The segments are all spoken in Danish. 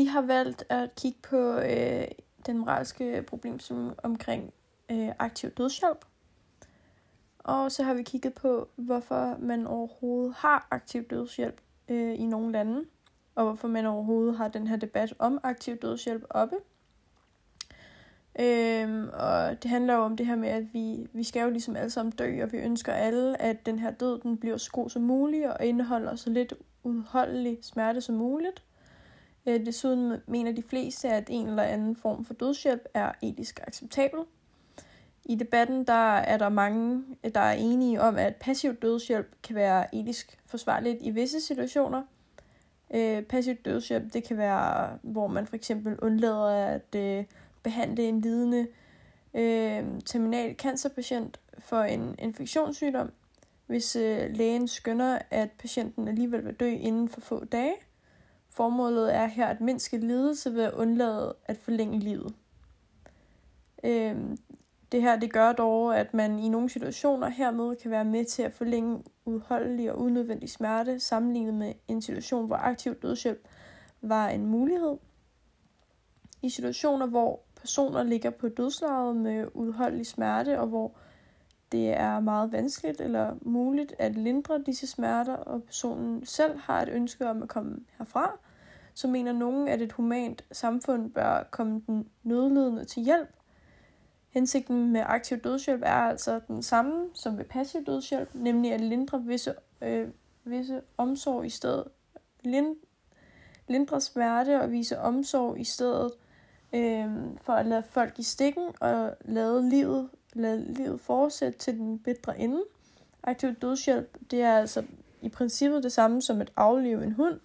Vi har valgt at kigge på øh, den moralske problem som omkring øh, aktiv dødshjælp. Og så har vi kigget på, hvorfor man overhovedet har aktiv dødshjælp øh, i nogle lande, og hvorfor man overhovedet har den her debat om aktiv dødshjælp oppe. Øhm, og det handler jo om det her med, at vi, vi skal jo ligesom alle sammen dø, og vi ønsker alle, at den her død den bliver så god som muligt, og indeholder så lidt udholdelig smerte som muligt. Øh, desuden mener de fleste, at en eller anden form for dødshjælp er etisk acceptabel. I debatten der er der mange, der er enige om, at passiv dødshjælp kan være etisk forsvarligt i visse situationer. Øh, passiv dødshjælp det kan være, hvor man for eksempel undlader at øh, behandle en lidende øh, terminal cancerpatient for en infektionssygdom, hvis øh, lægen skønner, at patienten alligevel vil dø inden for få dage. Formålet er her at mindske lidelse ved at undlade at forlænge livet. Øhm, det her det gør dog, at man i nogle situationer hermed kan være med til at forlænge udholdelig og unødvendig smerte, sammenlignet med en situation, hvor aktiv dødshjælp var en mulighed. I situationer, hvor personer ligger på dødslaget med udholdelig smerte, og hvor det er meget vanskeligt eller muligt at lindre disse smerter, og personen selv har et ønske om at komme herfra, så mener nogen, at et humant samfund bør komme den nødlidende til hjælp. Hensigten med aktiv dødshjælp er altså den samme som ved passiv dødshjælp, nemlig at lindre visse, øh, visse omsorg i stedet. Lind, lindre smerte og vise omsorg i stedet øh, for at lade folk i stikken og lade livet, lade livet fortsætte til den bedre ende. Aktiv dødshjælp, det er altså i princippet det samme som at aflive en hund.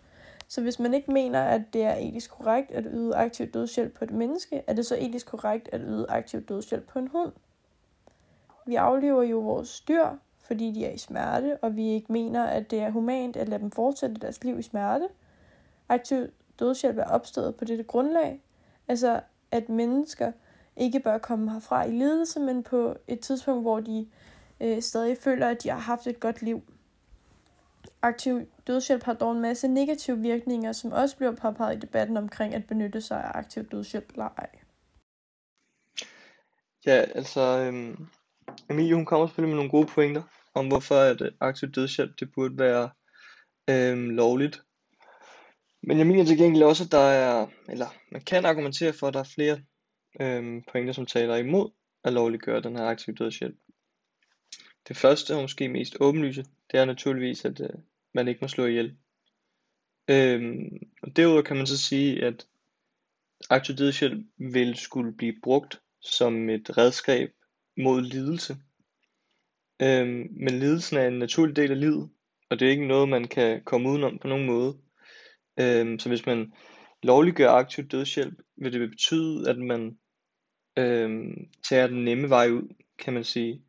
Så hvis man ikke mener, at det er etisk korrekt at yde aktiv dødshjælp på et menneske, er det så etisk korrekt at yde aktiv dødshjælp på en hund. Vi aflever jo vores dyr, fordi de er i smerte, og vi ikke mener, at det er humant at lade dem fortsætte deres liv i smerte. Aktiv dødshjælp er opstået på dette grundlag, Altså, at mennesker ikke bør komme herfra i lidelse, men på et tidspunkt, hvor de øh, stadig føler, at de har haft et godt liv. Aktiv dødshjælp har dog en masse negative virkninger, som også bliver påpeget i debatten omkring at benytte sig af aktiv dødshjælp eller ej. Ja, altså, øhm, Emilie hun kommer selvfølgelig med nogle gode pointer om, hvorfor at øh, aktiv dødshjælp det burde være øhm, lovligt. Men jeg mener til gengæld også, at der er, eller man kan argumentere for, at der er flere øhm, pointer, som taler imod at lovliggøre den her aktive dødshjælp. Det første og måske mest åbenlyse, det er naturligvis, at øh, man ikke må slå ihjel. Øhm, og derudover kan man så sige, at aktiv dødshjælp vil skulle blive brugt som et redskab mod lidelse. Øhm, men lidelsen er en naturlig del af livet, og det er ikke noget, man kan komme udenom på nogen måde. Øhm, så hvis man lovliggør aktiv dødshjælp, vil det betyde, at man øhm, tager den nemme vej ud, kan man sige,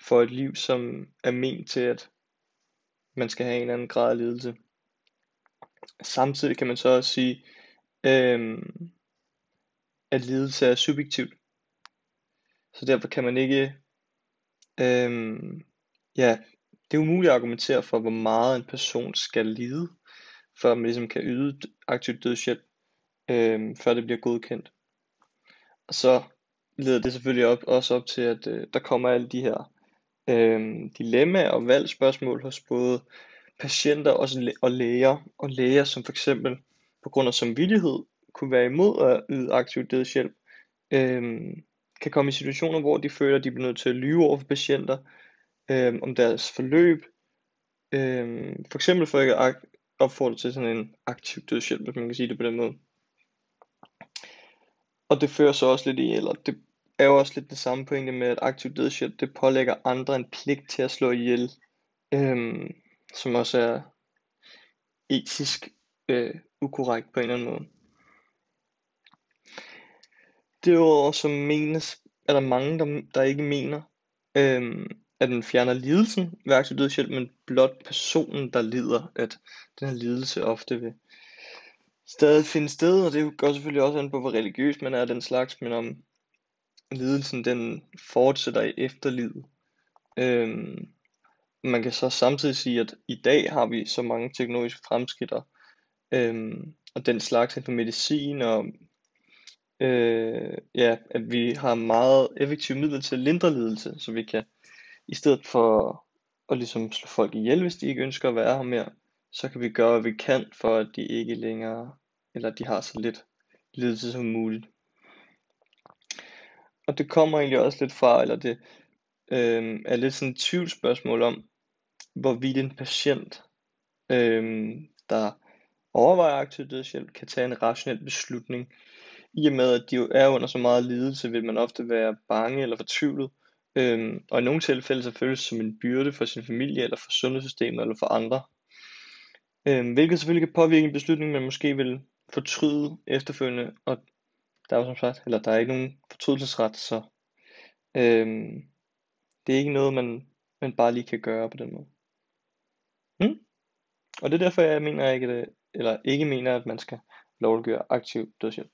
for et liv, som er ment til, at man skal have en eller anden grad af lidelse. Samtidig kan man så også sige, øh, at lidelse er subjektivt. Så derfor kan man ikke, øh, ja, det er umuligt at argumentere for, hvor meget en person skal lide før man ligesom kan yde aktiv dødshjælp, øh, før det bliver godkendt. Så leder det selvfølgelig op, også op til, at øh, der kommer alle de her øh, dilemmaer og valgspørgsmål hos både patienter og, og læger, og læger som for eksempel på grund af samvittighed kunne være imod at yde aktiv dødshjælp, øh, kan komme i situationer, hvor de føler, at de bliver nødt til at lyve over for patienter øh, om deres forløb, øh, for eksempel for ikke at opfordre til sådan en aktiv dødshjælp, hvis man kan sige det på den måde. Og det fører så også lidt i, eller det er jo også lidt det samme pointe med, at aktiv dødshjælp, det pålægger andre en pligt til at slå ihjel, øhm, som også er etisk øh, ukorrekt på en eller anden måde. Derudover så menes, er der mange, der, der ikke mener, øhm, at den fjerner lidelsen ved aktiv dødshjælp, men blot personen, der lider, at den her lidelse ofte vil stadig finde sted, og det går selvfølgelig også an på, hvor religiøs man er den slags, men om lidelsen den fortsætter i efterlivet. Øhm, man kan så samtidig sige, at i dag har vi så mange teknologiske fremskridt, øhm, og den slags inden for medicin, og øh, ja, at vi har meget effektive midler til at lindre lidelse, så vi kan, i stedet for at ligesom slå folk ihjel, hvis de ikke ønsker at være her mere, så kan vi gøre, hvad vi kan, for at de ikke længere, eller de har så lidt lidelse som muligt. Og det kommer egentlig også lidt fra, eller det øh, er lidt sådan et tvivlsspørgsmål om, hvorvidt en patient, øh, der overvejer aktiv dødshjælp, kan tage en rationel beslutning. I og med, at de jo er under så meget lidelse, vil man ofte være bange eller fortvivlet, øhm, og i nogle tilfælde så føles som en byrde for sin familie, eller for sundhedssystemet, eller for andre. Øhm, hvilket selvfølgelig kan påvirke en beslutning, man måske vil fortryde efterfølgende, og der er jo som sagt, eller der er ikke nogen fortrydelsesret, så øhm, det er ikke noget, man, man bare lige kan gøre på den måde. Mm? Og det er derfor, jeg mener ikke, eller ikke mener, at man skal lovliggøre aktiv dødshjælp.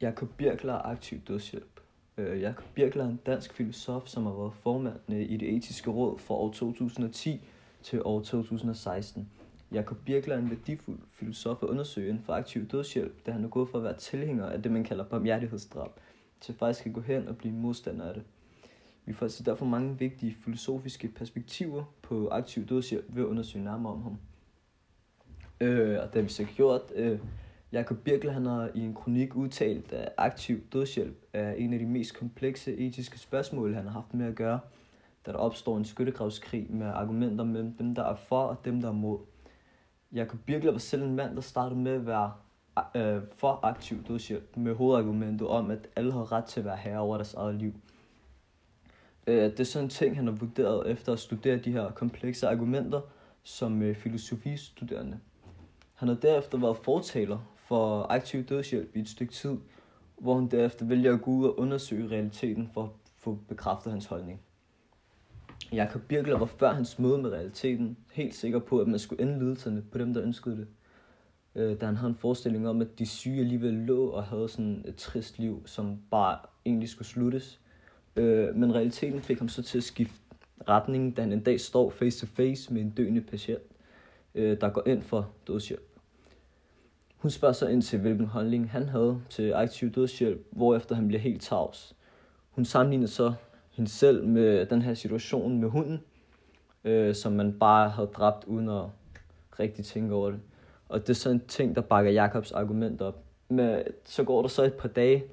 Jakob Birkler aktiv dødshjælp. Øh, Jakob Birkler er en dansk filosof, som har været formand i det etiske råd fra år 2010 til år 2016. Jakob Birkler er en værdifuld filosof og undersøger inden for aktiv dødshjælp, da han er gået for at være tilhænger af det, man kalder barmhjertighedsdrab, til faktisk at gå hen og blive modstander af det. Vi får altså derfor mange vigtige filosofiske perspektiver på aktiv dødshjælp ved at undersøge nærmere om ham. Øh, og det har vi så gjort. Øh, Jakob Birkler han har i en kronik udtalt, at aktiv dødshjælp er en af de mest komplekse etiske spørgsmål, han har haft med at gøre, da der opstår en skyttegravskrig med argumenter mellem dem, der er for og dem, der er mod. Jakob Birkler var selv en mand, der startede med at være øh, for aktiv dødshjælp, med hovedargumentet om, at alle har ret til at være herre over deres eget liv. Øh, det er sådan en ting, han har vurderet efter at studere de her komplekse argumenter som øh, filosofistuderende. Han har derefter været fortaler for aktiv dødshjælp i et stykke tid, hvor han derefter vælger at gå ud og undersøge realiteten for at få bekræftet hans holdning. Jakob Birkler var før hans møde med realiteten helt sikker på, at man skulle ende lidelserne på dem, der ønskede det. Øh, da han havde en forestilling om, at de syge alligevel lå og havde sådan et trist liv, som bare egentlig skulle sluttes. Øh, men realiteten fik ham så til at skifte retning, da han en dag står face to face med en døende patient, øh, der går ind for dødshjælp. Hun spørger så ind til, hvilken holdning han havde til aktiv dødshjælp, hvorefter han bliver helt tavs. Hun sammenligner så hende selv med den her situation med hunden, øh, som man bare havde dræbt uden at rigtig tænke over det. Og det er sådan en ting, der bakker Jakobs argument op. Men så går der så et par dage,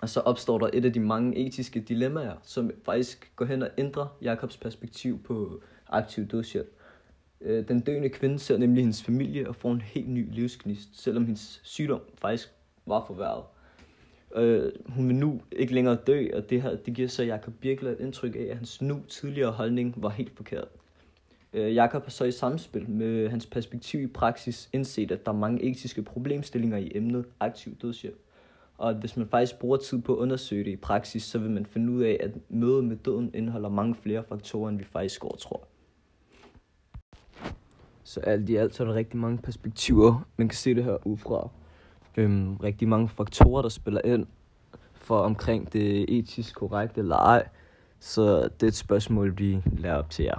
og så opstår der et af de mange etiske dilemmaer, som faktisk går hen og ændrer Jakobs perspektiv på aktiv dødshjælp. Øh, den døende kvinde ser nemlig hendes familie og får en helt ny livsgnist, selvom hendes sygdom faktisk var forværret. Øh, hun vil nu ikke længere dø, og det, her, det giver så Jakob Birkler et indtryk af, at hans nu tidligere holdning var helt forkert. Øh, Jakob har så i samspil med hans perspektiv i praksis indset, at der er mange etiske problemstillinger i emnet aktiv dødshjælp. Og at hvis man faktisk bruger tid på at undersøge det i praksis, så vil man finde ud af, at mødet med døden indeholder mange flere faktorer, end vi faktisk går tror. Så alt i alt så er der rigtig mange perspektiver, man kan se det her udefra øhm, rigtig mange faktorer, der spiller ind for omkring det etisk korrekte eller ej. Så det er et spørgsmål, vi lærer op til jer.